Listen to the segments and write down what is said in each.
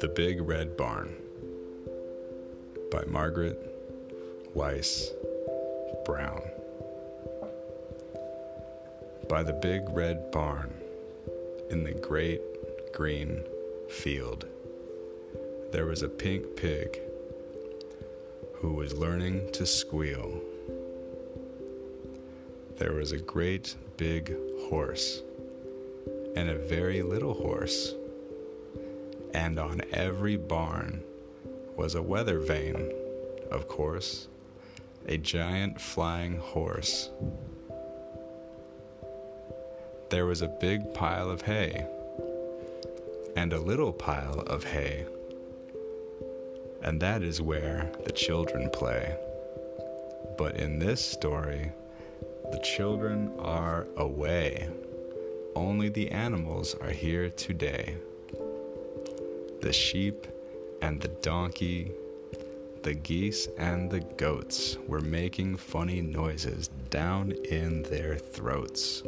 The Big Red Barn by Margaret Wise Brown. By the big red barn in the great green field, there was a pink pig who was learning to squeal. There was a great big horse and a very little horse and on every barn was a weather vane, of course, a giant flying horse. There was a big pile of hay and a little pile of hay, and that is where the children play. But in this story, the children are away. Only the animals are here today the sheep and the donkey, the geese and the goats were making funny noises down in their throats.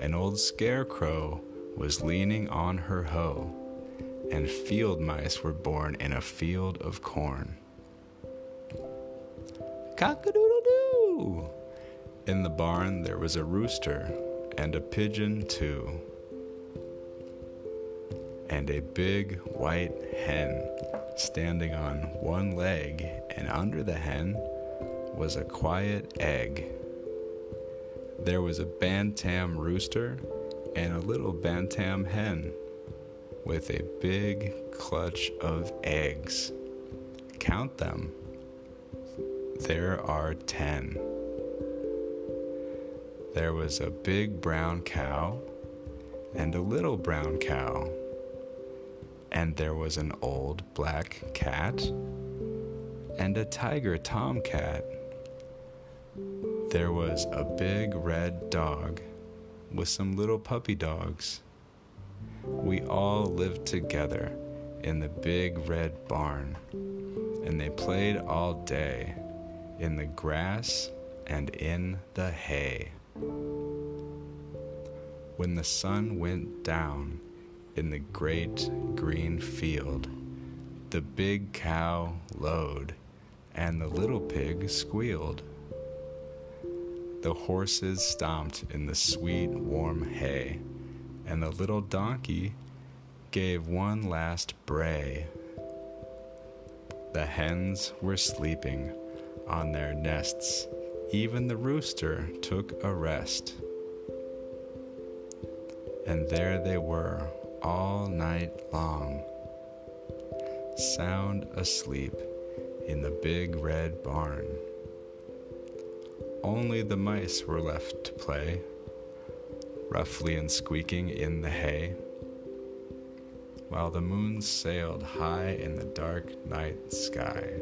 An old scarecrow was leaning on her hoe, and field mice were born in a field of corn. Cock a doodle doo! In the barn there was a rooster and a pigeon too and a big white hen standing on one leg, and under the hen was a quiet egg. There was a bantam rooster and a little bantam hen with a big clutch of eggs. Count them. There are ten. There was a big brown cow and a little brown cow and there was an old black cat and a tiger tomcat. There was a big red dog with some little puppy dogs. We all lived together in the big red barn, and they played all day in the grass and in the hay. When the sun went down, in the great green field. The big cow lowed, and the little pig squealed. The horses stomped in the sweet, warm hay, and the little donkey gave one last bray. The hens were sleeping on their nests. Even the rooster took a rest. And there they were, all night long, sound asleep in the big red barn. Only the mice were left to play, roughly and squeaking in the hay, while the moon sailed high in the dark night sky.